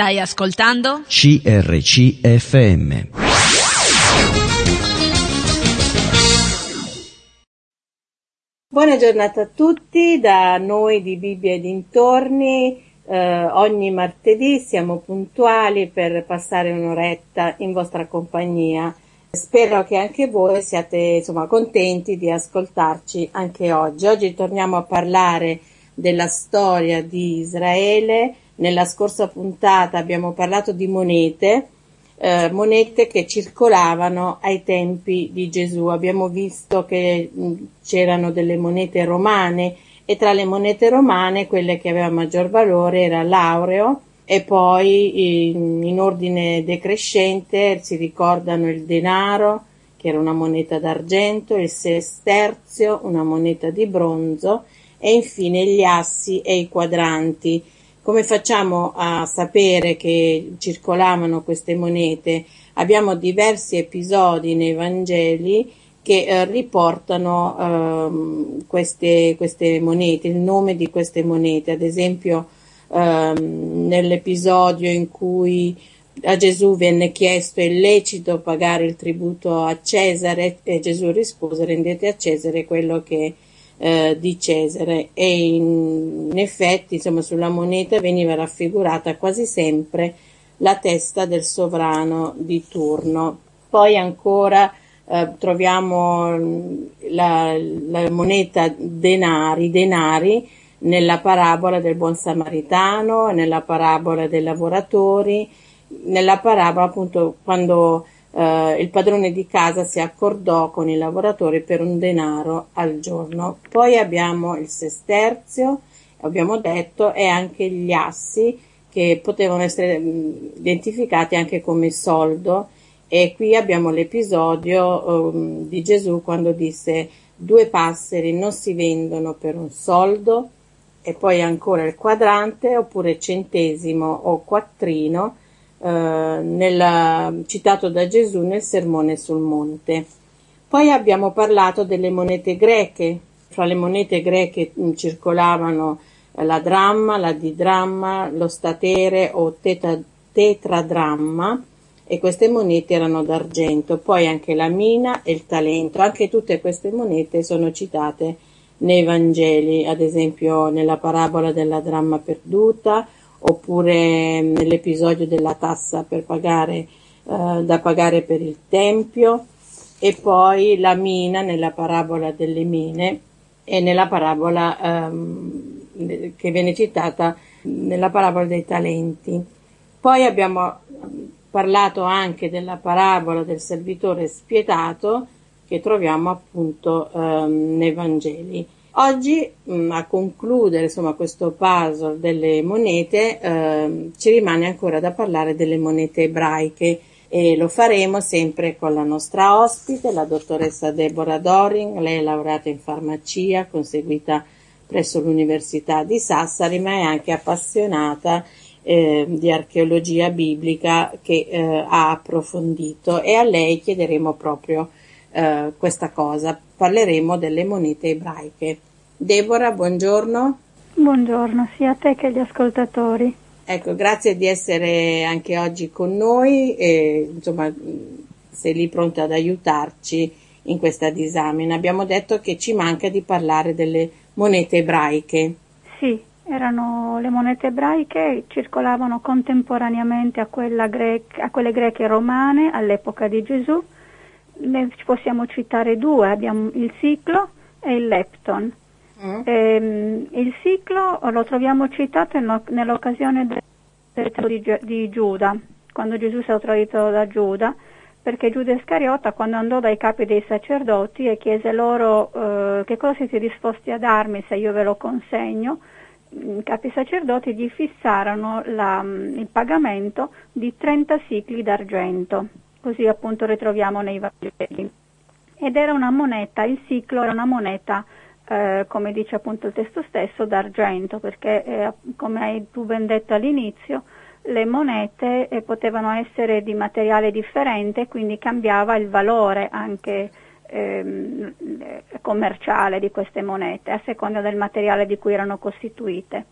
Stai ascoltando? CRCFM. Buona giornata a tutti, da noi di Bibbia e dintorni. Eh, ogni martedì siamo puntuali per passare un'oretta in vostra compagnia. Spero che anche voi siate insomma, contenti di ascoltarci anche oggi. Oggi torniamo a parlare della storia di Israele. Nella scorsa puntata abbiamo parlato di monete, eh, monete che circolavano ai tempi di Gesù. Abbiamo visto che mh, c'erano delle monete romane e tra le monete romane quelle che avevano maggior valore era l'aureo e poi in, in ordine decrescente si ricordano il denaro, che era una moneta d'argento, il sesterzio, una moneta di bronzo e infine gli assi e i quadranti. Come facciamo a sapere che circolavano queste monete? Abbiamo diversi episodi nei Vangeli che eh, riportano eh, queste, queste monete, il nome di queste monete, ad esempio ehm, nell'episodio in cui a Gesù venne chiesto è lecito pagare il tributo a Cesare e Gesù rispose rendete a Cesare quello che eh, di Cesare e in, in effetti insomma sulla moneta veniva raffigurata quasi sempre la testa del sovrano di turno. Poi ancora eh, troviamo la, la, moneta denari, denari nella parabola del buon samaritano, nella parabola dei lavoratori, nella parabola appunto quando eh, il padrone di casa si accordò con i lavoratori per un denaro al giorno. Poi abbiamo il sesterzio, abbiamo detto, e anche gli assi che potevano essere identificati anche come soldo e qui abbiamo l'episodio um, di Gesù quando disse due passeri non si vendono per un soldo e poi ancora il quadrante oppure centesimo o quattrino eh, nella, citato da Gesù nel sermone sul monte. Poi abbiamo parlato delle monete greche, fra le monete greche mh, circolavano la dramma, la didramma, lo statere o teta, tetradramma e queste monete erano d'argento, poi anche la mina e il talento, anche tutte queste monete sono citate nei Vangeli, ad esempio nella parabola della dramma perduta oppure nell'episodio della tassa per pagare, eh, da pagare per il tempio e poi la mina nella parabola delle mine e nella parabola ehm, che viene citata nella parabola dei talenti. Poi abbiamo parlato anche della parabola del servitore spietato che troviamo appunto ehm, nei Vangeli. Oggi mh, a concludere insomma, questo puzzle delle monete ehm, ci rimane ancora da parlare delle monete ebraiche e lo faremo sempre con la nostra ospite, la dottoressa Deborah Doring, lei è laureata in farmacia, conseguita presso l'Università di Sassari, ma è anche appassionata eh, di archeologia biblica che eh, ha approfondito e a lei chiederemo proprio eh, questa cosa. Parleremo delle monete ebraiche. Deborah, buongiorno. Buongiorno sia a te che agli ascoltatori. Ecco, grazie di essere anche oggi con noi e insomma sei lì pronta ad aiutarci in questa disamina. Abbiamo detto che ci manca di parlare delle monete ebraiche. Sì, erano le monete ebraiche circolavano contemporaneamente a, gre- a quelle greche e romane all'epoca di Gesù ne possiamo citare due, abbiamo il ciclo e il lepton. Mm. Ehm, il ciclo lo troviamo citato in, nell'occasione del di, di Giuda, quando Gesù è stato tradito da Giuda, perché Giuda Iscariota quando andò dai capi dei sacerdoti e chiese loro eh, che cosa siete disposti a darmi se io ve lo consegno, i capi sacerdoti gli fissarono la, il pagamento di 30 cicli d'argento così appunto ritroviamo nei Vangeli. Ed era una moneta, il ciclo era una moneta, eh, come dice appunto il testo stesso, d'argento, perché eh, come hai tu ben detto all'inizio, le monete eh, potevano essere di materiale differente, quindi cambiava il valore anche ehm, commerciale di queste monete, a seconda del materiale di cui erano costituite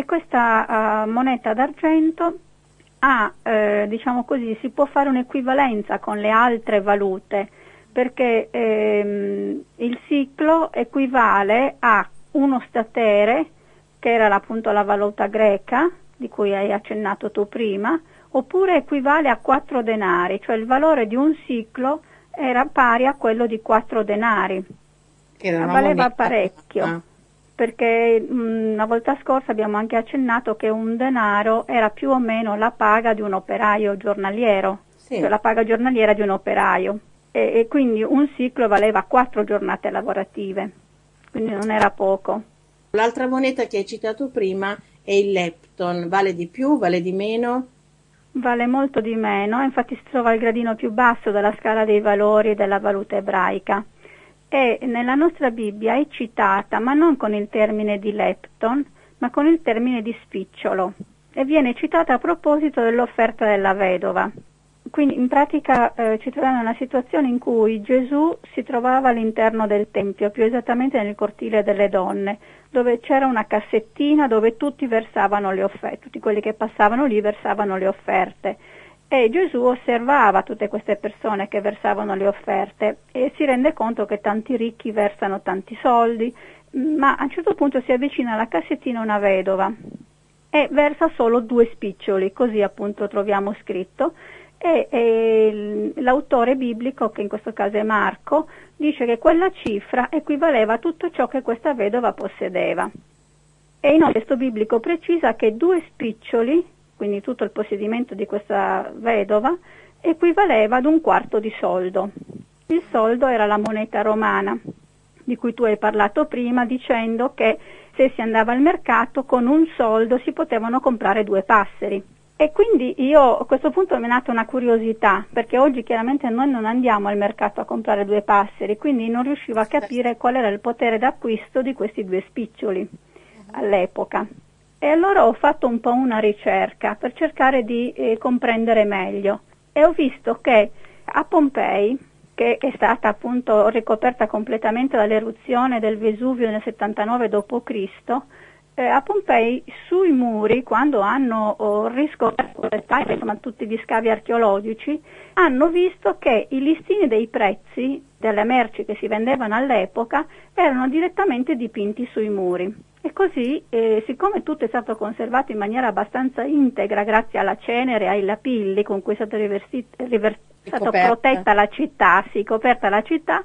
e questa uh, moneta d'argento ha, eh, diciamo così, si può fare un'equivalenza con le altre valute perché ehm, il ciclo equivale a uno statere, che era appunto la valuta greca, di cui hai accennato tu prima, oppure equivale a quattro denari, cioè il valore di un ciclo era pari a quello di quattro denari. Valeva parecchio. Perché mh, una volta scorsa abbiamo anche accennato che un denaro era più o meno la paga di un operaio giornaliero, sì. cioè la paga giornaliera di un operaio e, e quindi un ciclo valeva quattro giornate lavorative, quindi non era poco. L'altra moneta che hai citato prima è il lepton, vale di più, vale di meno? Vale molto di meno, infatti si trova al gradino più basso della scala dei valori della valuta ebraica e nella nostra Bibbia è citata, ma non con il termine di lepton, ma con il termine di spicciolo e viene citata a proposito dell'offerta della vedova. Quindi in pratica eh, ci troviamo in una situazione in cui Gesù si trovava all'interno del Tempio, più esattamente nel cortile delle donne, dove c'era una cassettina dove tutti versavano le offerte, tutti quelli che passavano lì versavano le offerte e Gesù osservava tutte queste persone che versavano le offerte e si rende conto che tanti ricchi versano tanti soldi, ma a un certo punto si avvicina alla cassettina una vedova e versa solo due spiccioli, così appunto troviamo scritto. E, e l'autore biblico, che in questo caso è Marco, dice che quella cifra equivaleva a tutto ciò che questa vedova possedeva. E inoltre il testo biblico precisa che due spiccioli quindi tutto il possedimento di questa vedova, equivaleva ad un quarto di soldo. Il soldo era la moneta romana, di cui tu hai parlato prima, dicendo che se si andava al mercato con un soldo si potevano comprare due passeri. E quindi io a questo punto mi è nata una curiosità, perché oggi chiaramente noi non andiamo al mercato a comprare due passeri, quindi non riuscivo a capire qual era il potere d'acquisto di questi due spiccioli all'epoca. E allora ho fatto un po' una ricerca per cercare di eh, comprendere meglio e ho visto che a Pompei, che è stata appunto ricoperta completamente dall'eruzione del Vesuvio nel 79 d.C., eh, a Pompei sui muri, quando hanno oh, riscoperto insomma, tutti gli scavi archeologici, hanno visto che i listini dei prezzi delle merci che si vendevano all'epoca erano direttamente dipinti sui muri. E così, eh, siccome tutto è stato conservato in maniera abbastanza integra grazie alla cenere e ai lapilli con cui è stata river- protetta la città, sì, coperta la città,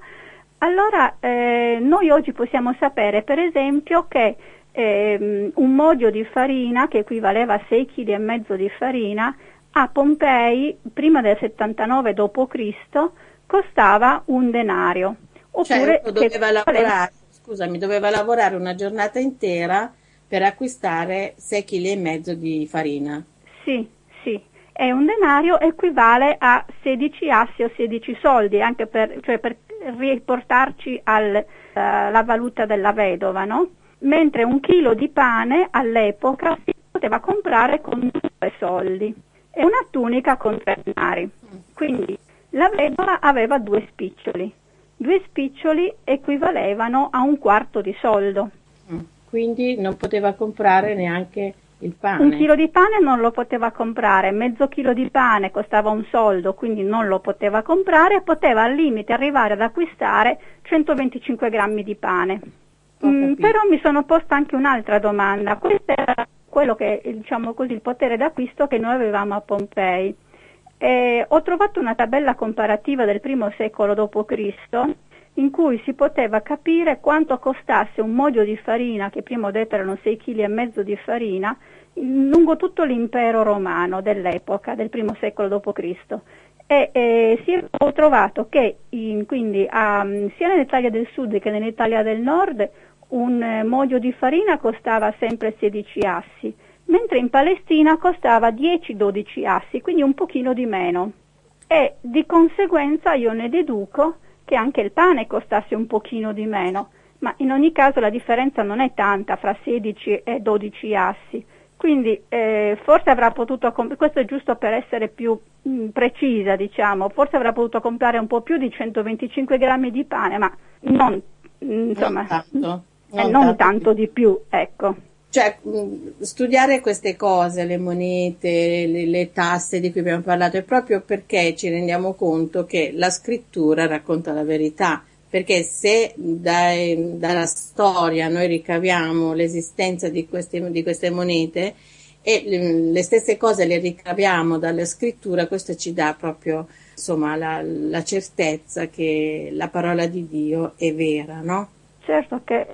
allora eh, noi oggi possiamo sapere per esempio che eh, un modio di farina che equivaleva a 6 kg e mezzo di farina a Pompei prima del 79 d.C. costava un denario. Oppure cioè, doveva lavorare scusami, doveva lavorare una giornata intera per acquistare 6 kg e mezzo di farina. Sì, sì. E un denario equivale a 16 assi o 16 soldi, anche per, cioè per riportarci alla uh, valuta della vedova, no? Mentre un chilo di pane all'epoca si poteva comprare con due soldi e una tunica con tre denari. Quindi la vedova aveva due spiccioli Due spiccioli equivalevano a un quarto di soldo. Mm. Quindi non poteva comprare neanche il pane. Un chilo di pane non lo poteva comprare, mezzo chilo di pane costava un soldo, quindi non lo poteva comprare, poteva al limite arrivare ad acquistare 125 grammi di pane. Mm, però mi sono posta anche un'altra domanda, questo era quello che diciamo così il potere d'acquisto che noi avevamo a Pompei. E ho trovato una tabella comparativa del primo secolo d.C. in cui si poteva capire quanto costasse un modio di farina, che prima ho detto erano 6 kg di farina, lungo tutto l'impero romano dell'epoca, del primo secolo d.C. E, e si, ho trovato che in, quindi, um, sia nell'Italia del Sud che nell'Italia del Nord un eh, modio di farina costava sempre 16 assi, mentre in Palestina costava 10-12 assi, quindi un pochino di meno. E di conseguenza io ne deduco che anche il pane costasse un pochino di meno, ma in ogni caso la differenza non è tanta fra 16 e 12 assi. Quindi eh, forse avrà potuto, comp- questo è giusto per essere più mh, mm, precisa, diciamo, forse avrà potuto comprare un po' più di 125 grammi di pane, ma non, insomma, non tanto, non, eh, non tanto di più, ecco. Cioè, studiare queste cose, le monete, le, le, tasse di cui abbiamo parlato, è proprio perché ci rendiamo conto che la scrittura racconta la verità. Perché se dai, dalla storia noi ricaviamo l'esistenza di queste, di queste monete e le, le, stesse cose le ricaviamo dalla scrittura, questo ci dà proprio insomma, la, la certezza che la parola di Dio è vera, no? Certo che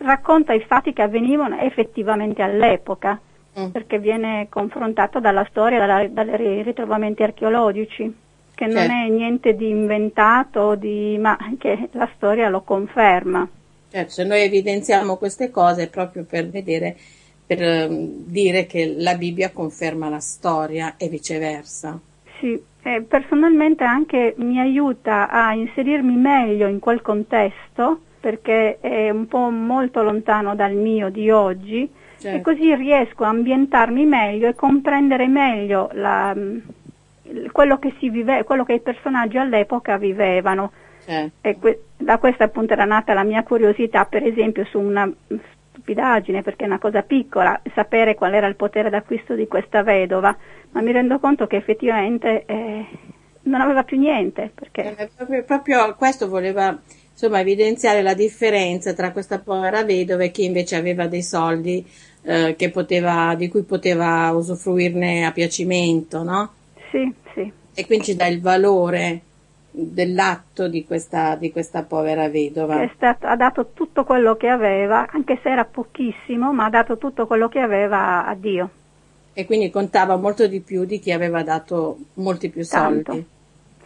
racconta i fatti che avvenivano effettivamente all'epoca, mm. perché viene confrontato dalla storia, dai ritrovamenti archeologici, che certo. non è niente di inventato, di, ma che la storia lo conferma. Certo, se noi evidenziamo queste cose è proprio per vedere, per ehm, dire che la Bibbia conferma la storia e viceversa. Sì, eh, personalmente anche mi aiuta a inserirmi meglio in quel contesto perché è un po' molto lontano dal mio di oggi certo. e così riesco a ambientarmi meglio e comprendere meglio la, quello, che vive, quello, che i personaggi all'epoca vivevano. Certo. E que- da questa appunto era nata la mia curiosità, per esempio, su una stupidaggine, perché è una cosa piccola, sapere qual era il potere d'acquisto di questa vedova, ma mi rendo conto che effettivamente eh, non aveva più niente. Perché... Eh, proprio, proprio questo voleva insomma evidenziare la differenza tra questa povera vedova e chi invece aveva dei soldi eh, poteva, di cui poteva usufruirne a piacimento, no? Sì, sì. E quindi ci dà il valore dell'atto di questa, di questa povera vedova. Stato, ha dato tutto quello che aveva, anche se era pochissimo, ma ha dato tutto quello che aveva a Dio. E quindi contava molto di più di chi aveva dato molti più soldi. Tanto.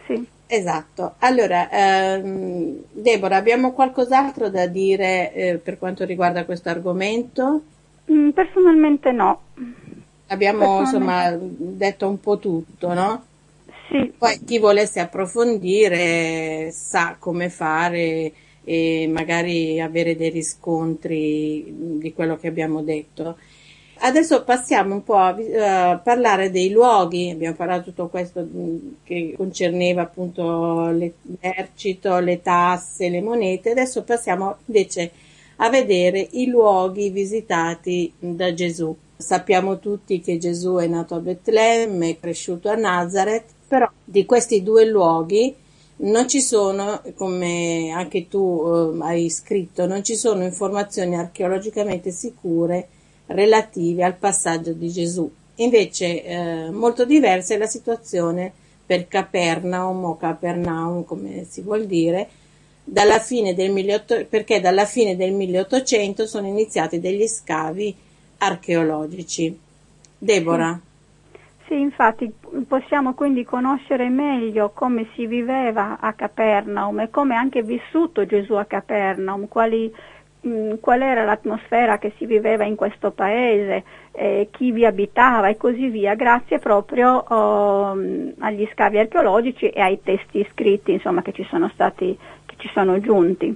Sì. Esatto, allora ehm, Deborah, abbiamo qualcos'altro da dire eh, per quanto riguarda questo argomento? Mm, personalmente no. Abbiamo insomma detto un po' tutto, no? Sì. Poi chi volesse approfondire sa come fare e magari avere dei riscontri di quello che abbiamo detto. Adesso passiamo un po' a uh, parlare dei luoghi, abbiamo parlato tutto questo mm, che concerneva appunto l'esercito, le tasse, le monete, adesso passiamo invece a vedere i luoghi visitati da Gesù. Sappiamo tutti che Gesù è nato a Betlemme, è cresciuto a Nazareth, però di questi due luoghi non ci sono, come anche tu uh, hai scritto, non ci sono informazioni archeologicamente sicure relative al passaggio di Gesù. Invece eh, molto diversa è la situazione per Capernaum o Capernaum come si vuol dire, dalla del 1800, perché dalla fine del 1800 sono iniziati degli scavi archeologici. Deborah. Sì, infatti possiamo quindi conoscere meglio come si viveva a Capernaum e come anche vissuto Gesù a Capernaum, quali Mm, qual era l'atmosfera che si viveva in questo paese, eh, chi vi abitava e così via, grazie proprio oh, agli scavi archeologici e ai testi scritti insomma, che ci sono stati, che ci sono giunti.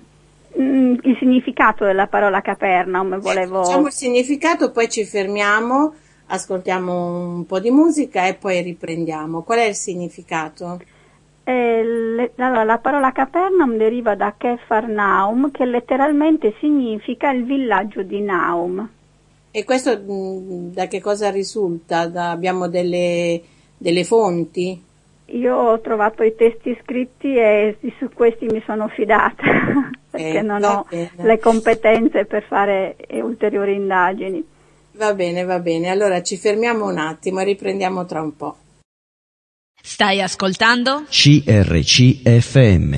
Mm, il significato della parola Capernaum volevo... Diciamo il significato, poi ci fermiamo, ascoltiamo un po' di musica e poi riprendiamo. Qual è il significato? Eh, le, allora, la parola Capernaum deriva da Kefarnaum, che letteralmente significa il villaggio di Naum. E questo mh, da che cosa risulta? Da, abbiamo delle, delle fonti? Io ho trovato i testi scritti e su questi mi sono fidata perché eh, non ho bene. le competenze per fare ulteriori indagini. Va bene, va bene. Allora ci fermiamo un attimo e riprendiamo tra un po'. Stai ascoltando? CRCFM.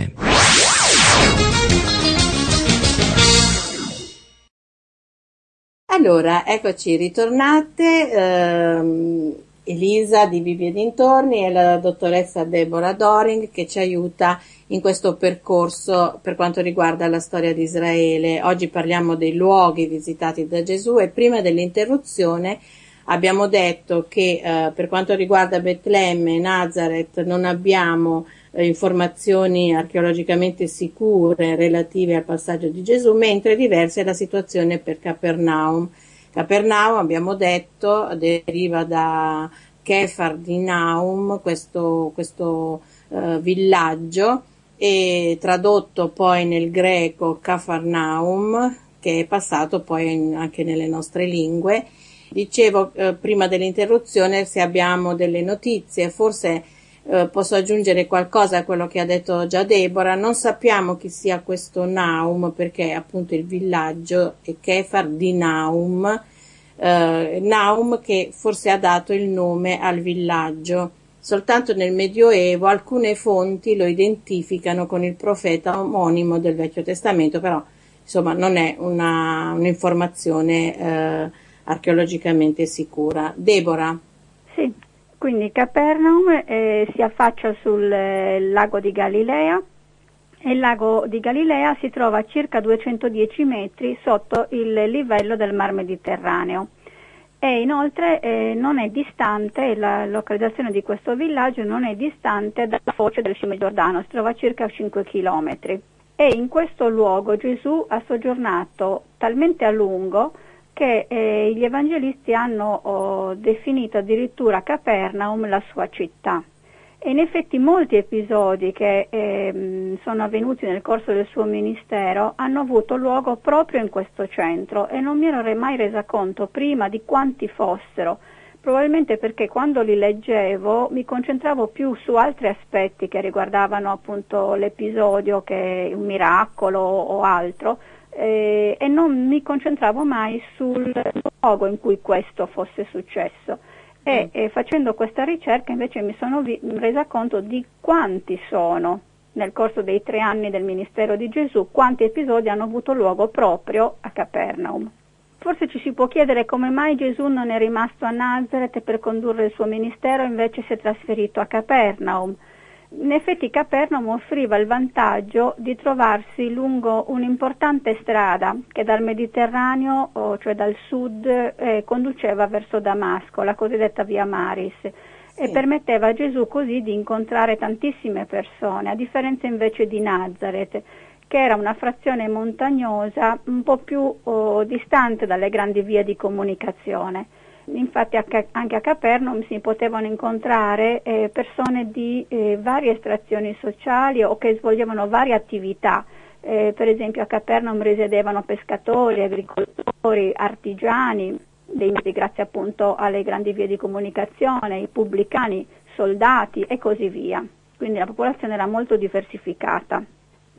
Allora, eccoci ritornate. Ehm, Elisa di Bibbia e dintorni e la dottoressa Deborah Doring che ci aiuta in questo percorso per quanto riguarda la storia di Israele. Oggi parliamo dei luoghi visitati da Gesù e prima dell'interruzione Abbiamo detto che eh, per quanto riguarda Betlemme e Nazareth non abbiamo eh, informazioni archeologicamente sicure relative al passaggio di Gesù, mentre diversa è la situazione per Capernaum. Capernaum, abbiamo detto, deriva da Kefar di Naum, questo, questo eh, villaggio, e tradotto poi nel greco Cafarnaum, che è passato poi in, anche nelle nostre lingue. Dicevo eh, prima dell'interruzione se abbiamo delle notizie, forse eh, posso aggiungere qualcosa a quello che ha detto già Deborah, non sappiamo chi sia questo Naum perché appunto il villaggio è Kefar di Naum, eh, Naum che forse ha dato il nome al villaggio. Soltanto nel Medioevo alcune fonti lo identificano con il profeta omonimo del Vecchio Testamento, però insomma non è una, un'informazione eh, archeologicamente sicura. Deborah. Sì, quindi Capernaum eh, si affaccia sul eh, lago di Galilea e il lago di Galilea si trova a circa 210 metri sotto il livello del mar Mediterraneo e inoltre eh, non è distante, la localizzazione di questo villaggio non è distante dalla foce del fiume Giordano, si trova a circa 5 chilometri e in questo luogo Gesù ha soggiornato talmente a lungo che eh, gli evangelisti hanno oh, definito addirittura Capernaum la sua città. E in effetti molti episodi che eh, sono avvenuti nel corso del suo ministero hanno avuto luogo proprio in questo centro e non mi ero mai resa conto prima di quanti fossero, probabilmente perché quando li leggevo mi concentravo più su altri aspetti che riguardavano appunto l'episodio che è un miracolo o altro, eh, e non mi concentravo mai sul luogo in cui questo fosse successo. E, mm. e facendo questa ricerca invece mi sono vi- resa conto di quanti sono nel corso dei tre anni del ministero di Gesù, quanti episodi hanno avuto luogo proprio a Capernaum. Forse ci si può chiedere come mai Gesù non è rimasto a Nazareth per condurre il suo ministero e invece si è trasferito a Capernaum. In effetti Capernaum offriva il vantaggio di trovarsi lungo un'importante strada che dal Mediterraneo, cioè dal sud, eh, conduceva verso Damasco, la cosiddetta via Maris, sì. e permetteva a Gesù così di incontrare tantissime persone, a differenza invece di Nazareth, che era una frazione montagnosa un po' più oh, distante dalle grandi vie di comunicazione infatti anche a Capernaum si potevano incontrare eh, persone di eh, varie estrazioni sociali o che svolgevano varie attività. Eh, per esempio a Capernaum risiedevano pescatori, agricoltori, artigiani, grazie appunto alle grandi vie di comunicazione, i pubblicani, soldati e così via. Quindi la popolazione era molto diversificata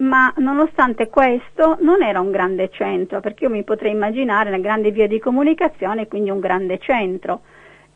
ma nonostante questo non era un grande centro, perché io mi potrei immaginare una grande via di comunicazione, quindi un grande centro.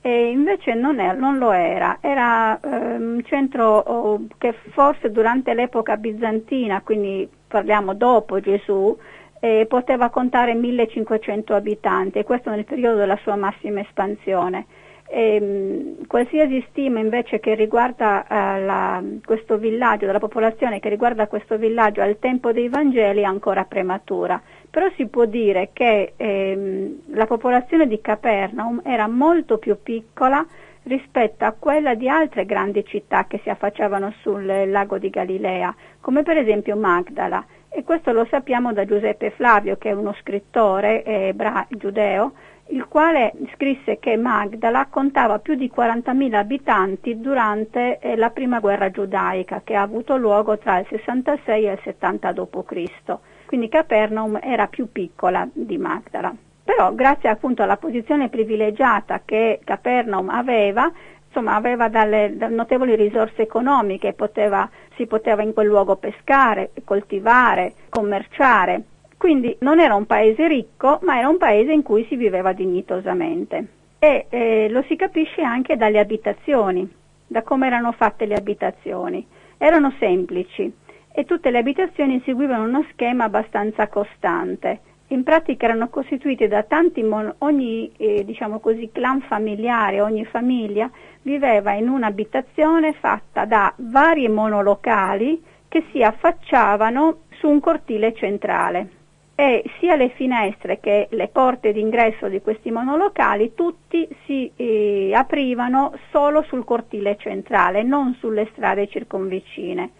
E invece non, è, non lo era, era eh, un centro oh, che forse durante l'epoca bizantina, quindi parliamo dopo Gesù, eh, poteva contare 1500 abitanti, e questo nel periodo della sua massima espansione. Ehm, qualsiasi stima invece che riguarda uh, la, questo villaggio, della popolazione che riguarda questo villaggio al tempo dei Vangeli è ancora prematura, però si può dire che ehm, la popolazione di Capernaum era molto più piccola rispetto a quella di altre grandi città che si affacciavano sul lago di Galilea, come per esempio Magdala. E questo lo sappiamo da Giuseppe Flavio, che è uno scrittore eh, bra- giudeo, il quale scrisse che Magdala contava più di 40.000 abitanti durante eh, la prima guerra giudaica che ha avuto luogo tra il 66 e il 70 d.C. Quindi Capernaum era più piccola di Magdala. Però grazie appunto alla posizione privilegiata che Capernaum aveva, insomma aveva dalle, notevoli risorse economiche, poteva, si poteva in quel luogo pescare, coltivare, commerciare quindi non era un paese ricco, ma era un paese in cui si viveva dignitosamente. E eh, lo si capisce anche dalle abitazioni, da come erano fatte le abitazioni. Erano semplici e tutte le abitazioni seguivano uno schema abbastanza costante. In pratica erano costituite da tanti, mon- ogni eh, diciamo così, clan familiare, ogni famiglia viveva in un'abitazione fatta da varie monolocali che si affacciavano su un cortile centrale e sia le finestre che le porte d'ingresso di questi monolocali tutti si eh, aprivano solo sul cortile centrale, non sulle strade circonvicine.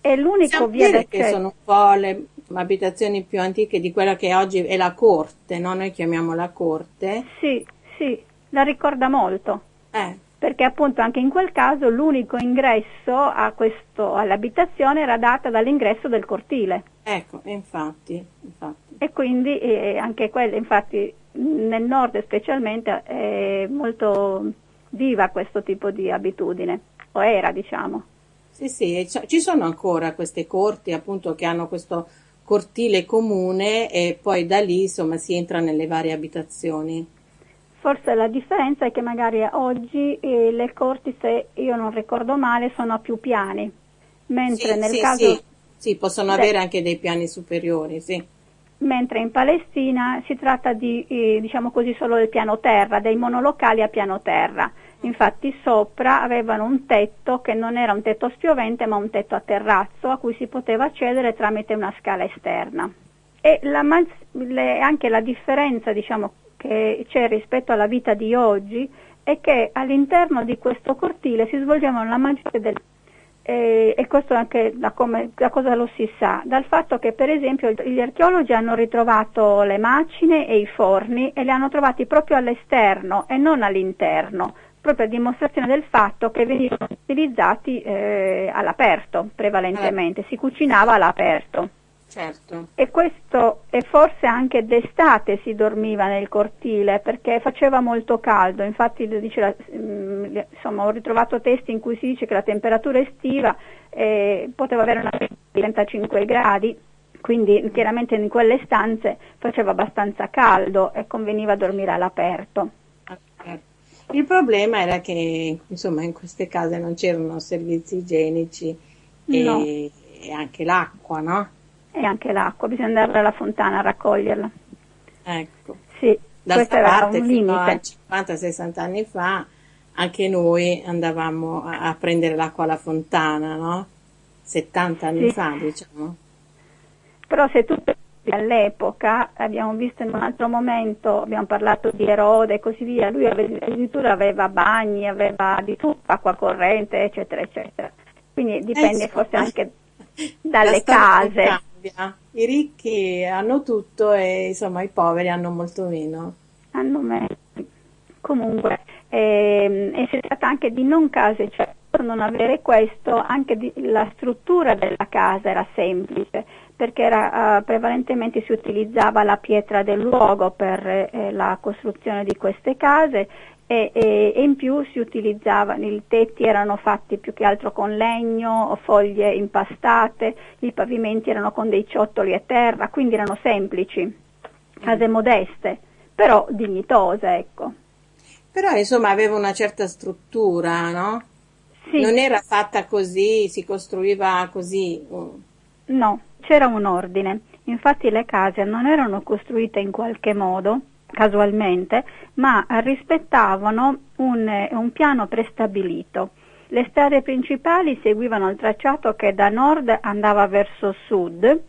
E l'unico via d'accesso che sono un po' le abitazioni più antiche di quella che oggi è la corte, no? Noi chiamiamola corte. Sì, sì, la ricorda molto. Eh perché appunto anche in quel caso l'unico ingresso questo, all'abitazione era data dall'ingresso del cortile. Ecco, infatti, infatti. E quindi eh, anche quelle, infatti nel nord specialmente è molto viva questo tipo di abitudine, o era diciamo. Sì, sì, ci sono ancora queste corti appunto che hanno questo cortile comune e poi da lì insomma si entra nelle varie abitazioni. Forse la differenza è che magari oggi eh, le corti, se io non ricordo male, sono a più piani, mentre sì, nel sì, caso... Sì, sì possono avere anche dei piani superiori, sì. Mentre in Palestina si tratta di, eh, diciamo così, solo del piano terra, dei monolocali a piano terra. Infatti sopra avevano un tetto che non era un tetto spiovente ma un tetto a terrazzo a cui si poteva accedere tramite una scala esterna. E la, le, anche la differenza diciamo, che c'è rispetto alla vita di oggi è che all'interno di questo cortile si svolgevano la maggior parte delle eh, e questo anche da, come, da, cosa lo si sa, dal fatto che per esempio gli archeologi hanno ritrovato le macine e i forni e li hanno trovati proprio all'esterno e non all'interno, proprio a dimostrazione del fatto che venivano utilizzati eh, all'aperto prevalentemente, si cucinava all'aperto. Certo. E questo, e forse anche d'estate si dormiva nel cortile perché faceva molto caldo, infatti la, mm, insomma, ho ritrovato testi in cui si dice che la temperatura estiva eh, poteva avere una 35 gradi, quindi chiaramente in quelle stanze faceva abbastanza caldo e conveniva dormire all'aperto. Il problema era che insomma in queste case non c'erano servizi igienici no. e, e anche l'acqua, no? E anche l'acqua, bisogna andare alla fontana a raccoglierla. Ecco. Sì, D'altra parte, fino a 50-60 anni fa anche noi andavamo a, a, prendere l'acqua alla fontana, no? 70 anni sì. fa, diciamo. Però se tu all'epoca, abbiamo visto in un altro momento, abbiamo parlato di Erode e così via, lui addirittura aveva bagni, aveva di tutto, acqua corrente, eccetera, eccetera. Quindi dipende eh, forse anche dalle case. Cambia. I ricchi hanno tutto e insomma i poveri hanno molto meno. Hanno meno. Comunque, ehm, e si tratta anche di non case, cioè per non avere questo, anche di, la struttura della casa era semplice perché era, uh, prevalentemente si utilizzava la pietra del luogo per eh, la costruzione di queste case e, e, e, in più si utilizzavano, i tetti erano fatti più che altro con legno, foglie impastate, i pavimenti erano con dei ciottoli a terra, quindi erano semplici, case modeste, però dignitose, ecco. Però insomma aveva una certa struttura, no? Sì. Non era fatta così, si costruiva così. No, c'era un ordine, infatti le case non erano costruite in qualche modo, casualmente, ma rispettavano un, un piano prestabilito. Le strade principali seguivano il tracciato che da nord andava verso sud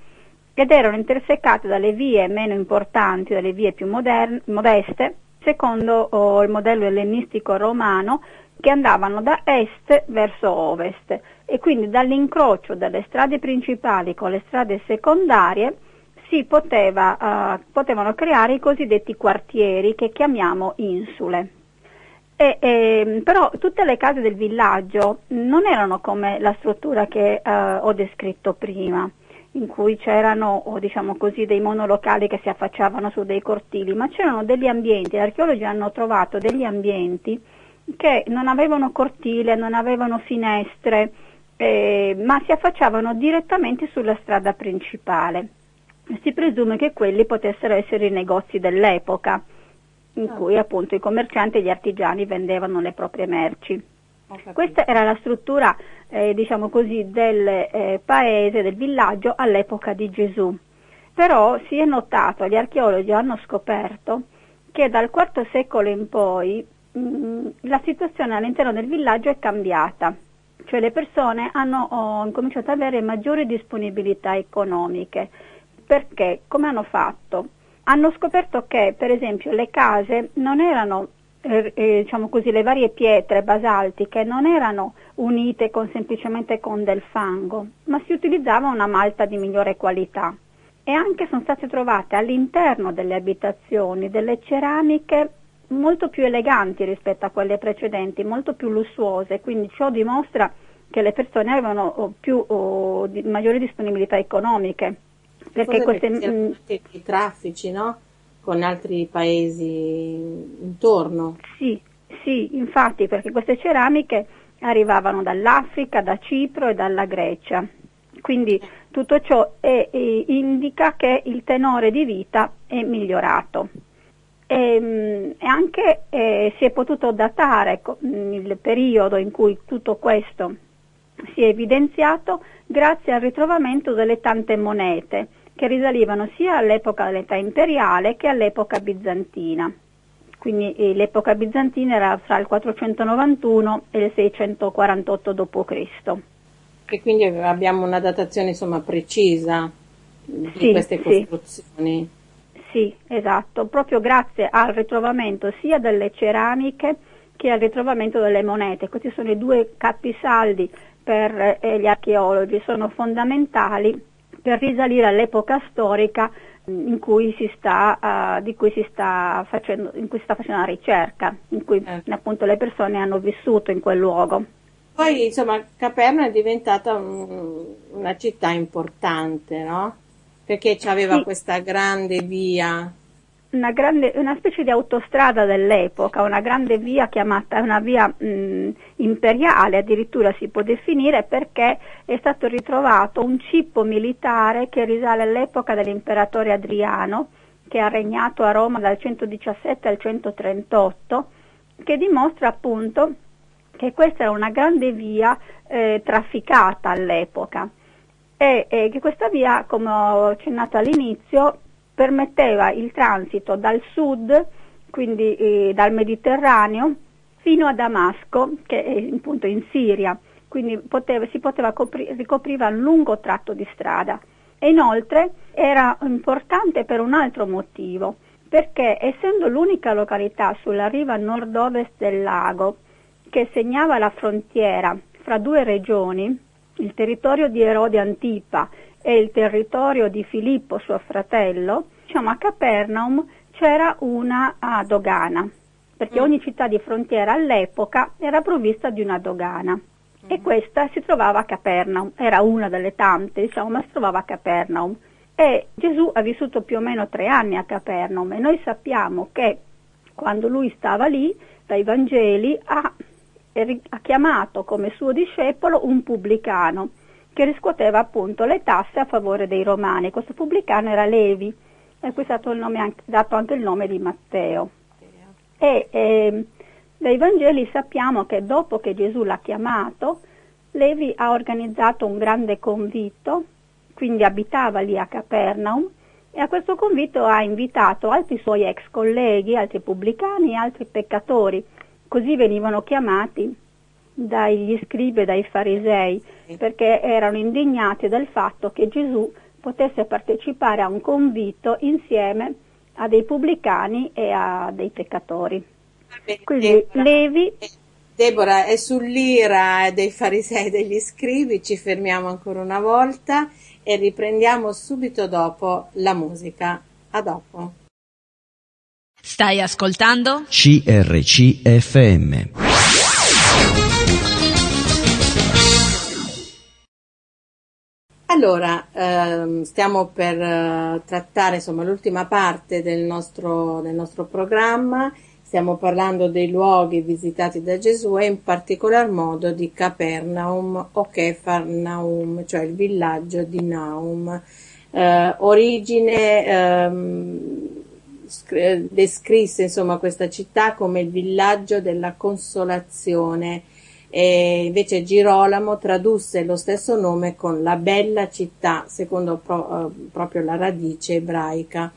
ed erano intersecate dalle vie meno importanti, dalle vie più moderne, modeste, secondo oh, il modello ellenistico romano, che andavano da est verso ovest e quindi dall'incrocio delle strade principali con le strade secondarie si poteva, uh, potevano creare i cosiddetti quartieri che chiamiamo insule. E, e, però tutte le case del villaggio non erano come la struttura che uh, ho descritto prima, in cui c'erano, diciamo così, dei monolocali che si affacciavano su dei cortili, ma c'erano degli ambienti, gli archeologi hanno trovato degli ambienti che non avevano cortile, non avevano finestre, eh, ma si affacciavano direttamente sulla strada principale. Si presume che quelli potessero essere i negozi dell'epoca, in ah. cui appunto i commercianti e gli artigiani vendevano le proprie merci. Questa era la struttura, eh, diciamo così, del eh, paese, del villaggio all'epoca di Gesù. Però si è notato, gli archeologi hanno scoperto che dal IV secolo in poi mh, la situazione all'interno del villaggio è cambiata cioè le persone hanno oh, cominciato ad avere maggiori disponibilità economiche. Perché? Come hanno fatto? Hanno scoperto che, per esempio, le case non erano, eh, eh, diciamo così, le varie pietre basaltiche non erano unite con, semplicemente con del fango, ma si utilizzava una malta di migliore qualità. E anche sono state trovate all'interno delle abitazioni delle ceramiche molto più eleganti rispetto a quelle precedenti, molto più lussuose, quindi ciò dimostra che le persone avevano più, oh, di, maggiori disponibilità economiche perché queste mm, anche i traffici, no? Con altri paesi intorno. Sì, sì, infatti, perché queste ceramiche arrivavano dall'Africa, da Cipro e dalla Grecia. Quindi tutto ciò è, è, indica che il tenore di vita è migliorato. E, mm, e anche eh, si è potuto datare mm, il periodo in cui tutto questo si è evidenziato grazie al ritrovamento delle tante monete che risalivano sia all'epoca dell'età imperiale che all'epoca bizantina. Quindi eh, l'epoca bizantina era fra il 491 e il 648 d.C. E quindi abbiamo una datazione insomma, precisa di sì, queste costruzioni. Sì. sì, esatto, proprio grazie al ritrovamento sia delle ceramiche che al ritrovamento delle monete. Questi sono i due capisaldi per eh, gli archeologi, sono fondamentali per risalire all'epoca storica in cui si sta, uh, di cui si sta facendo, in cui si sta facendo una ricerca, in cui eh. appunto le persone hanno vissuto in quel luogo. Poi insomma Caperna è diventata un, una città importante, no? Perché aveva sì. questa grande via. Una, grande, una, specie di autostrada dell'epoca, una grande via chiamata una via mh, imperiale, addirittura si può definire perché è stato ritrovato un cippo militare che risale all'epoca dell'imperatore Adriano, che ha regnato a Roma dal 117 al 138, che dimostra appunto che questa era una grande via eh, trafficata all'epoca. E, e, che questa via, come ho accennato all'inizio, permetteva il transito dal sud, quindi eh, dal Mediterraneo, fino a Damasco, che è appunto in Siria, quindi poteva, si poteva copri, ricopriva un lungo tratto di strada. E inoltre era importante per un altro motivo, perché essendo l'unica località sulla riva nord-ovest del lago che segnava la frontiera fra due regioni, il territorio di Erode Antipa e il territorio di Filippo, suo fratello, diciamo a Capernaum c'era una dogana, perché mm. ogni città di frontiera all'epoca era provvista di una dogana. Mm. E questa si trovava a Capernaum, era una delle tante, diciamo, ma si trovava a Capernaum. E Gesù ha vissuto più o meno tre anni a Capernaum e noi sappiamo che quando lui stava lì, dai Vangeli, ha ha chiamato come suo discepolo un pubblicano che riscuoteva appunto le tasse a favore dei romani. Questo pubblicano era Levi, e qui è stato anche, dato anche il nome di Matteo. E eh, dai Vangeli sappiamo che dopo che Gesù l'ha chiamato, Levi ha organizzato un grande convito, quindi abitava lì a Capernaum, e a questo convito ha invitato altri suoi ex colleghi, altri pubblicani altri peccatori, Così venivano chiamati dagli scribi e dai farisei, perché erano indignati del fatto che Gesù potesse partecipare a un convito insieme a dei pubblicani e a dei peccatori. Quindi Deborah, Levi. Deborah, è sull'ira dei farisei e degli scribi, ci fermiamo ancora una volta e riprendiamo subito dopo la musica. A dopo. Stai ascoltando? CRCFM. Allora, ehm, stiamo per eh, trattare insomma, l'ultima parte del nostro, del nostro programma, stiamo parlando dei luoghi visitati da Gesù e in particolar modo di Capernaum o Kefarnaum, cioè il villaggio di Naum. Eh, origine ehm, descrisse insomma, questa città come il villaggio della consolazione e invece Girolamo tradusse lo stesso nome con la bella città secondo pro, eh, proprio la radice ebraica.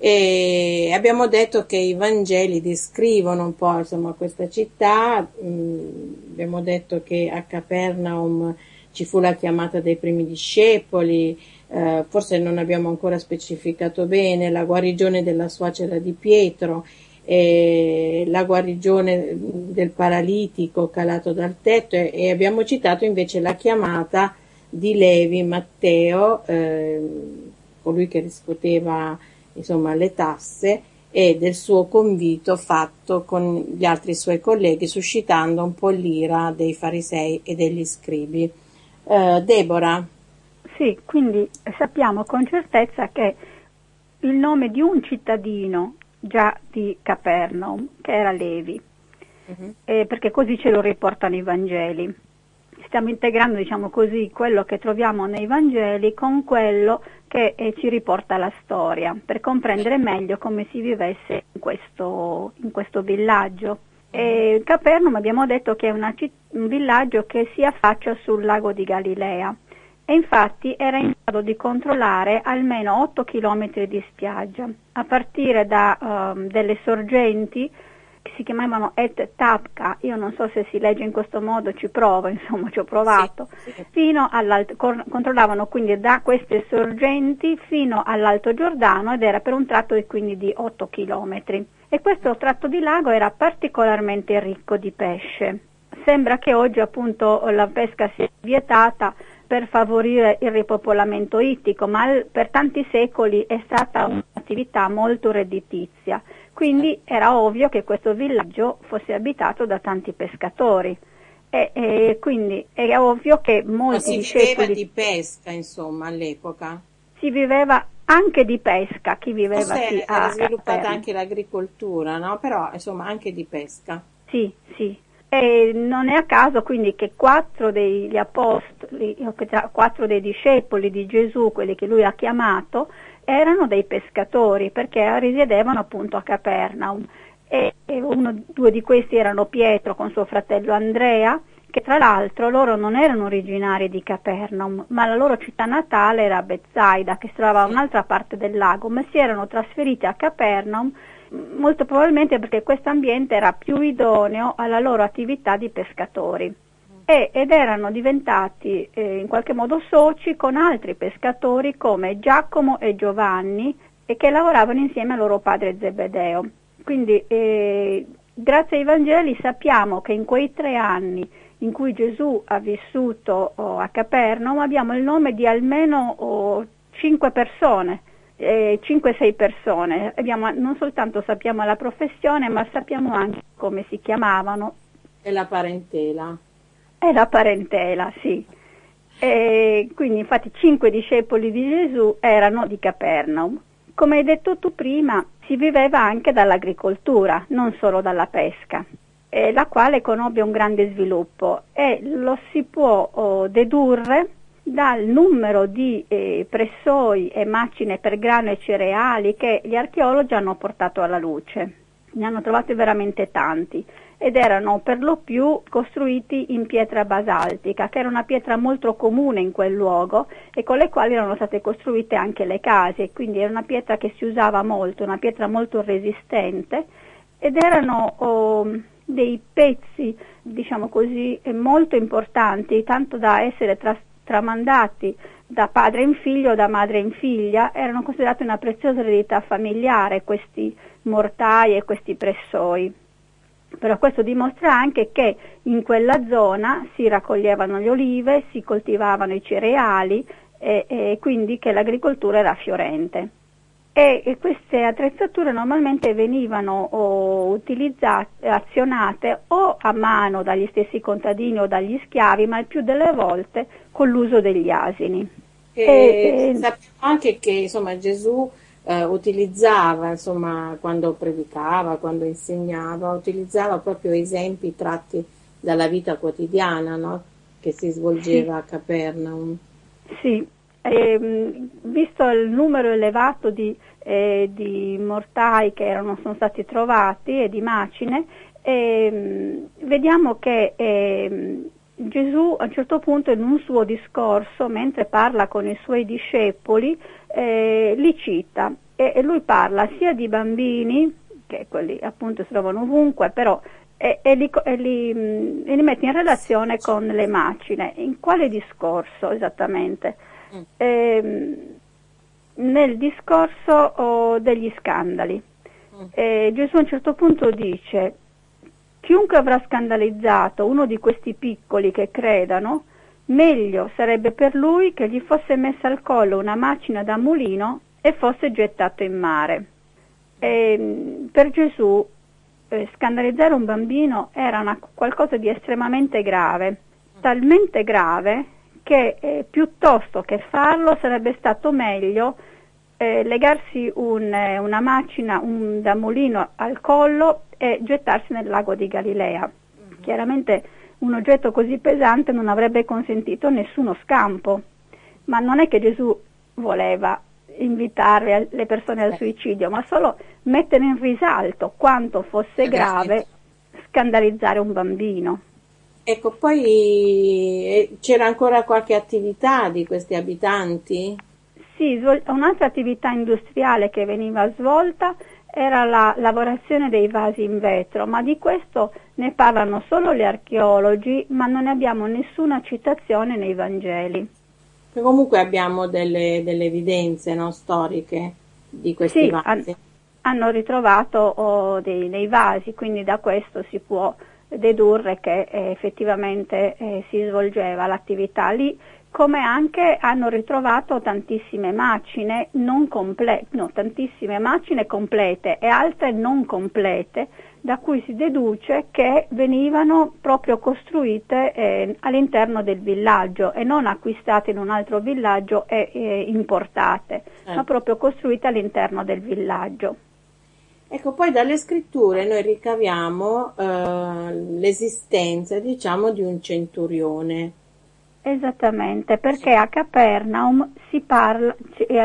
E abbiamo detto che i Vangeli descrivono un po' insomma, questa città. Mm, abbiamo detto che a Capernaum ci fu la chiamata dei primi discepoli. Eh, forse non abbiamo ancora specificato bene, la guarigione della suocera di Pietro, eh, la guarigione del paralitico calato dal tetto e, e, abbiamo citato invece la chiamata di Levi Matteo, eh, colui che riscuoteva insomma, le tasse e del suo convito fatto con gli altri suoi colleghi suscitando un po' l'ira dei farisei e degli scribi. Eh, Deborah, Sì, quindi sappiamo con certezza che il nome di un cittadino già di Capernaum, che era Levi, uh-huh. eh, perché così ce lo riportano i Vangeli. Stiamo integrando, diciamo così, quello che troviamo nei Vangeli con quello che eh, ci riporta la storia, per comprendere meglio come si vivesse in questo, in questo villaggio. E Capernaum abbiamo detto che è una, un villaggio che si affaccia sul lago di Galilea e infatti era in grado di controllare almeno 8 km di spiaggia, a partire da um, delle sorgenti che si chiamavano Et Tapka, io non so se si legge in questo modo, ci provo, insomma ci ho provato, sì, sì. fino all'alto, controllavano quindi da queste sorgenti fino all'Alto Giordano ed era per un tratto di, quindi di 8 km. E questo tratto di lago era particolarmente ricco di pesce. Sembra che oggi appunto la pesca sia vietata per favorire il ripopolamento ittico, ma per tanti secoli è stata un'attività molto redditizia, quindi era ovvio che questo villaggio fosse abitato da tanti pescatori. E, e quindi è ovvio che molti ma si viveva di pesca, insomma, all'epoca? Si viveva anche di pesca, chi viveva Forse qui era sviluppata anche l'agricoltura, no? Però, insomma, anche di pesca. Sì, sì. E non è a caso quindi che quattro degli apostoli, quattro dei discepoli di Gesù, quelli che lui ha chiamato, erano dei pescatori perché risiedevano appunto a Capernaum. E, uno, due di questi erano Pietro con suo fratello Andrea, che tra l'altro loro non erano originari di Capernaum, ma la loro città natale era Bethsaida, che si trovava a un'altra parte del lago, ma si erano trasferiti a Capernaum molto probabilmente perché questo ambiente era più idoneo alla loro attività di pescatori e, ed erano diventati eh, in qualche modo soci con altri pescatori come Giacomo e Giovanni e che lavoravano insieme al loro padre Zebedeo. Quindi eh, grazie ai Vangeli sappiamo che in quei tre anni in cui Gesù ha vissuto oh, a Capernaum abbiamo il nome di almeno oh, cinque persone eh, 5-6 persone. Abbiamo, non soltanto sappiamo la professione, ma sappiamo anche come si chiamavano. E la parentela. E la parentela, sì. E quindi infatti cinque discepoli di Gesù erano di Capernaum. Come hai detto tu prima, si viveva anche dall'agricoltura, non solo dalla pesca, eh, la quale conobbe un grande sviluppo e lo si può oh, dedurre dal numero di eh, pressoi e macine per grano e cereali che gli archeologi hanno portato alla luce. Ne hanno trovati veramente tanti ed erano per lo più costruiti in pietra basaltica, che era una pietra molto comune in quel luogo e con le quali erano state costruite anche le case, quindi era una pietra che si usava molto, una pietra molto resistente ed erano oh, dei pezzi, diciamo così, molto importanti, tanto da essere trasformati tramandati da padre in figlio o da madre in figlia, erano considerati una preziosa eredità familiare questi mortai e questi pressoi. Però questo dimostra anche che in quella zona si raccoglievano le olive, si coltivavano i cereali e, e quindi che l'agricoltura era fiorente e, e queste attrezzature normalmente venivano o utilizzate, azionate o a mano dagli stessi contadini o dagli schiavi, ma il più delle volte con l'uso degli asini. E, e, sappiamo anche che insomma, Gesù eh, utilizzava, insomma, quando predicava, quando insegnava, utilizzava proprio esempi tratti dalla vita quotidiana no? che si svolgeva sì. a Capernaum. Sì, e, visto il numero elevato di, eh, di mortai che erano, sono stati trovati e di macine, eh, vediamo che eh, Gesù a un certo punto in un suo discorso, mentre parla con i suoi discepoli, eh, li cita e, e, lui parla sia di bambini, che quelli appunto si trovano ovunque, però e, e, li, e, li, e, li, mette in relazione con le macine. In quale discorso esattamente? Eh, nel discorso oh, degli scandali. Mm. Eh, Gesù a un certo punto dice, chiunque avrà scandalizzato uno di questi piccoli che credano, meglio sarebbe per lui che gli fosse messa al collo una macina da mulino e fosse gettato in mare. E, per Gesù eh, scandalizzare un bambino era una, qualcosa di estremamente grave, talmente grave che eh, piuttosto che farlo sarebbe stato meglio eh, legarsi un, eh, una macina un, da mulino al collo e gettarsi nel lago di Galilea. Mm-hmm. Chiaramente un oggetto così pesante non avrebbe consentito nessuno scampo, ma non è che Gesù voleva invitare le persone al suicidio, ma solo mettere in risalto quanto fosse grave scandalizzare un bambino. Ecco, poi eh, c'era ancora qualche attività di questi abitanti? Sì, un'altra attività industriale che veniva svolta era la lavorazione dei vasi in vetro, ma di questo ne parlano solo gli archeologi, ma non ne abbiamo nessuna citazione nei Vangeli. Che comunque abbiamo delle, delle evidenze no, storiche di questi sì, vasi. Han, hanno ritrovato oh, dei, dei, vasi, quindi da questo si può dedurre che eh, effettivamente eh, si svolgeva l'attività lì come anche hanno ritrovato tantissime macine, comple- no, tantissime macine complete e altre non complete, da cui si deduce che venivano proprio costruite eh, all'interno del villaggio e non acquistate in un altro villaggio e eh, importate, eh. ma proprio costruite all'interno del villaggio. Ecco, poi dalle scritture noi ricaviamo eh, l'esistenza, diciamo, di un centurione Esattamente, perché a Capernaum si parla,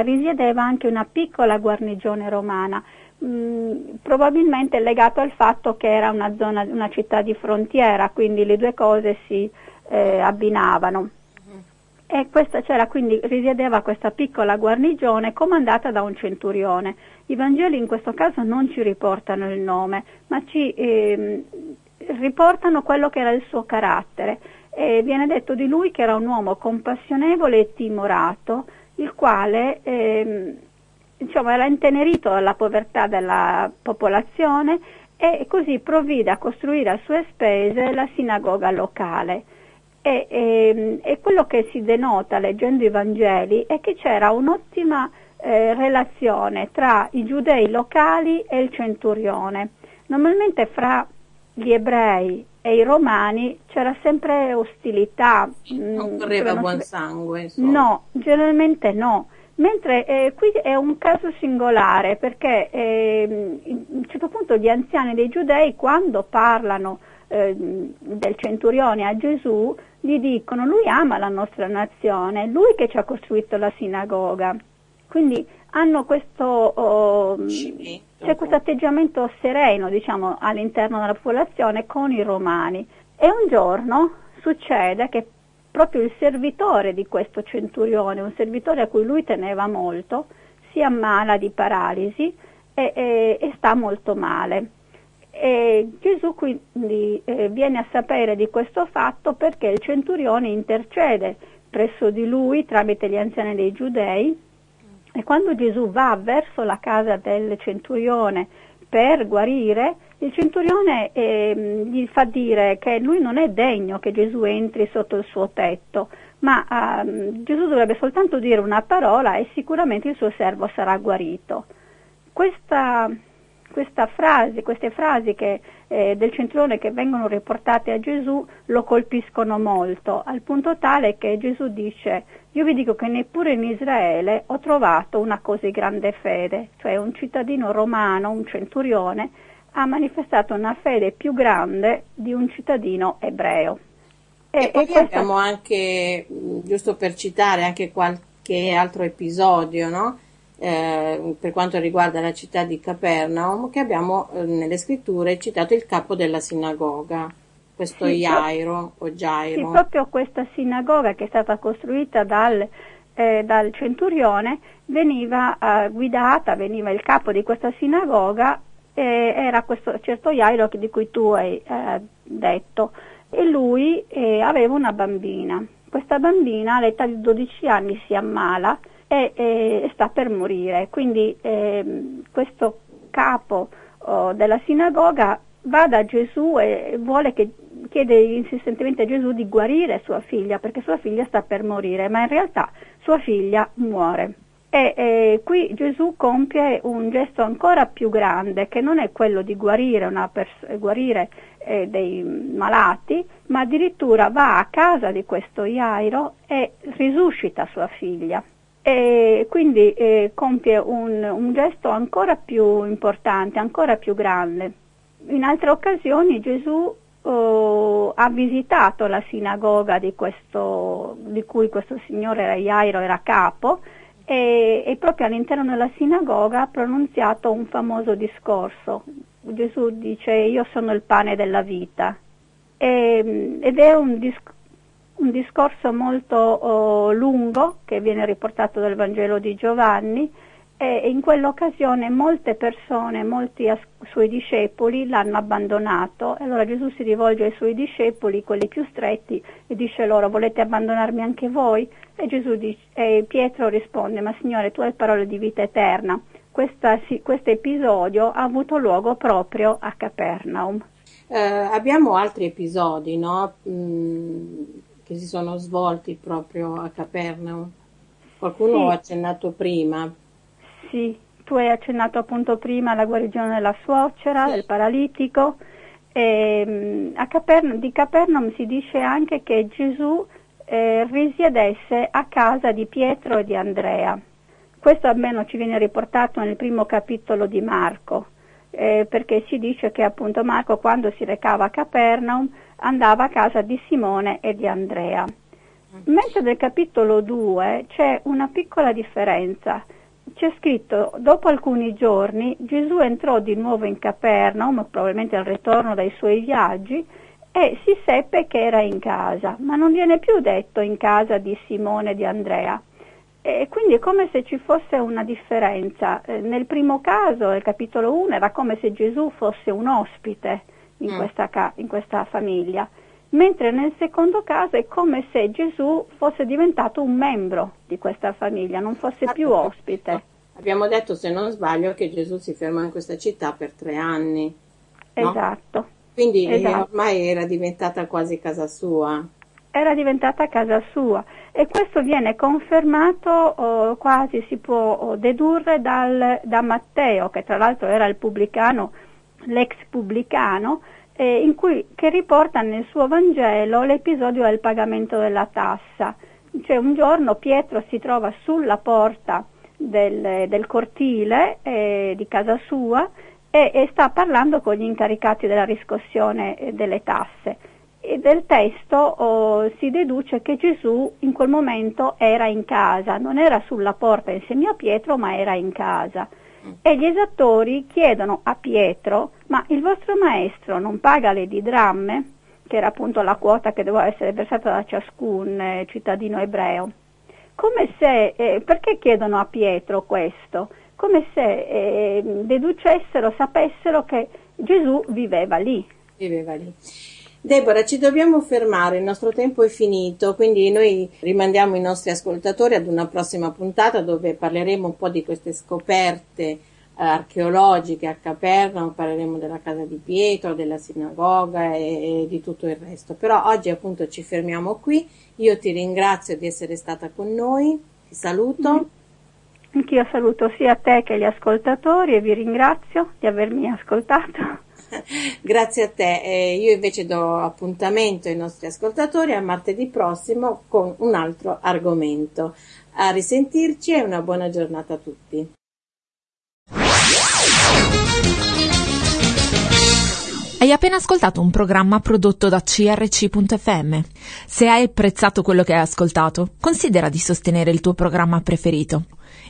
risiedeva anche una piccola guarnigione romana, mh, mm, probabilmente legato al fatto che era una, zona, una città di frontiera, quindi le due cose si eh, abbinavano. E questa, c'era quindi risiedeva questa piccola guarnigione comandata da un centurione. I Vangeli in questo caso non ci riportano il nome, ma ci eh, riportano quello che era il suo carattere e viene detto di lui che era un uomo compassionevole e timorato, il quale eh, diciamo, era intenerito dalla povertà della popolazione e così provvide a costruire a sue spese la sinagoga locale. E, e, ehm, e quello che si denota leggendo i Vangeli è che c'era un'ottima eh, relazione tra i giudei locali e il centurione. Normalmente fra gli ebrei e i romani c'era sempre ostilità. Non mm, correva buon sangue. Insomma. No, generalmente no. Mentre eh, qui è un caso singolare perché eh, a un certo punto gli anziani dei giudei quando parlano eh, del centurione a Gesù gli dicono lui ama la nostra nazione, lui che ci ha costruito la sinagoga. Quindi hanno questo, oh, c'è questo atteggiamento sereno diciamo, all'interno della popolazione con i romani e un giorno succede che proprio il servitore di questo centurione, un servitore a cui lui teneva molto, si ammala di paralisi e, e, e sta molto male. E Gesù quindi eh, viene a sapere di questo fatto perché il centurione intercede presso di lui tramite gli anziani dei giudei e quando Gesù va verso la casa del centurione per guarire, il centurione eh, gli fa dire che lui non è degno che Gesù entri sotto il suo tetto, ma eh, Gesù dovrebbe soltanto dire una parola e sicuramente il suo servo sarà guarito. Questa frase, queste frasi che, eh, del centurione che vengono riportate a Gesù lo colpiscono molto, al punto tale che Gesù dice, io vi dico che neppure in Israele ho trovato una così grande fede, cioè un cittadino romano, un centurione, ha manifestato una fede più grande di un cittadino ebreo. E, e poi questa... abbiamo anche, giusto per citare, anche qualche altro episodio, no? Eh, per quanto riguarda la città di Capernaum, che abbiamo eh, nelle scritture citato il capo della sinagoga, questo sì, Jairo o Jairo. Sì, proprio questa sinagoga che è stata costruita dal, eh, dal centurione veniva eh, guidata, veniva il capo di questa sinagoga, era questo certo Jairo di cui tu hai eh, detto, e lui eh, aveva una bambina. Questa bambina all'età di 12 anni si ammala e, e sta per morire. Quindi eh, questo capo oh, della sinagoga va da Gesù e vuole che chiede insistentemente a Gesù di guarire sua figlia perché sua figlia sta per morire, ma in realtà sua figlia muore. E, e qui Gesù compie un gesto ancora più grande che non è quello di guarire, pers- guarire eh, dei malati, ma addirittura va a casa di questo Iairo e risuscita sua figlia. E quindi eh, compie un, un gesto ancora più importante, ancora più grande. In altre occasioni Gesù Uh, ha visitato la sinagoga di, questo, di, cui questo signore Iairo era capo e, e, proprio all'interno della sinagoga ha pronunziato un famoso discorso. Gesù dice io sono il pane della vita ed è un, dis- un discorso molto uh, lungo che viene riportato dal Vangelo di Giovanni e in quell'occasione molte persone, molti as- suoi discepoli l'hanno abbandonato e allora Gesù si rivolge ai suoi discepoli, quelli più stretti, e dice loro volete abbandonarmi anche voi? E, dice, e Pietro risponde ma Signore tu hai parole di vita eterna. Questo sì, episodio ha avuto luogo proprio a Capernaum. Eh, abbiamo altri episodi no? mm, che si sono svolti proprio a Capernaum. Qualcuno sì. ha accennato prima, sì, tu hai accennato appunto prima alla guarigione della suocera, sì. del paralitico. E, mm, Capernaum, di Capernaum si dice anche che Gesù eh, risiedesse a casa di Pietro e di Andrea. Questo almeno ci viene riportato nel primo capitolo di Marco, eh, perché si dice che appunto Marco quando si recava a Capernaum andava a casa di Simone e di Andrea. Mentre nel capitolo 2 c'è una piccola differenza c'è scritto, dopo alcuni giorni Gesù entrò di nuovo in Capernaum, probabilmente al ritorno dai suoi viaggi, e si seppe che era in casa, ma non viene più detto in casa di Simone e di Andrea. E quindi è come se ci fosse una differenza. Eh, nel primo caso, nel capitolo 1, era come se Gesù fosse un ospite in, mm. questa, in questa famiglia mentre nel secondo caso è come se Gesù fosse diventato un membro di questa famiglia, non fosse più ospite. Abbiamo detto, se non sbaglio, che Gesù si fermò in questa città per tre anni. No? Esatto. Quindi esatto. ormai era diventata quasi casa sua. Era diventata casa sua e questo viene confermato oh, quasi si può oh, dedurre dal, da Matteo, che tra l'altro era il pubblicano, l'ex pubblicano, eh, cui, che riporta nel suo Vangelo l'episodio del pagamento della tassa. Cioè un giorno Pietro si trova sulla porta del, del cortile eh, di casa sua e, e, sta parlando con gli incaricati della riscossione eh, delle tasse. E del testo oh, si deduce che Gesù in quel momento era in casa, non era sulla porta insieme a Pietro, ma era in casa e gli esattori chiedono a Pietro ma il vostro maestro non paga le didramme, che era appunto la quota che doveva essere versata da ciascun eh, cittadino ebreo. Se, eh, perché chiedono a Pietro questo? Come se eh, deducessero, sapessero che Gesù viveva lì. Viveva lì. Deborah, ci dobbiamo fermare, il nostro tempo è finito, quindi noi rimandiamo i nostri ascoltatori ad una prossima puntata dove parleremo un po' di queste scoperte eh, archeologiche a Capernaum, parleremo della casa di Pietro, della sinagoga e, e, di tutto il resto. Però oggi appunto ci fermiamo qui. Io ti ringrazio di essere stata con noi, ti saluto. Mm-hmm. Anch'io saluto sia te che gli ascoltatori e vi ringrazio di avermi ascoltato. Grazie a te. Eh, io invece do appuntamento ai nostri ascoltatori a martedì prossimo con un altro argomento. A risentirci e una buona giornata a tutti. Hai appena ascoltato un programma prodotto da crc.fm. Se hai apprezzato quello che hai ascoltato, considera di sostenere il tuo programma preferito.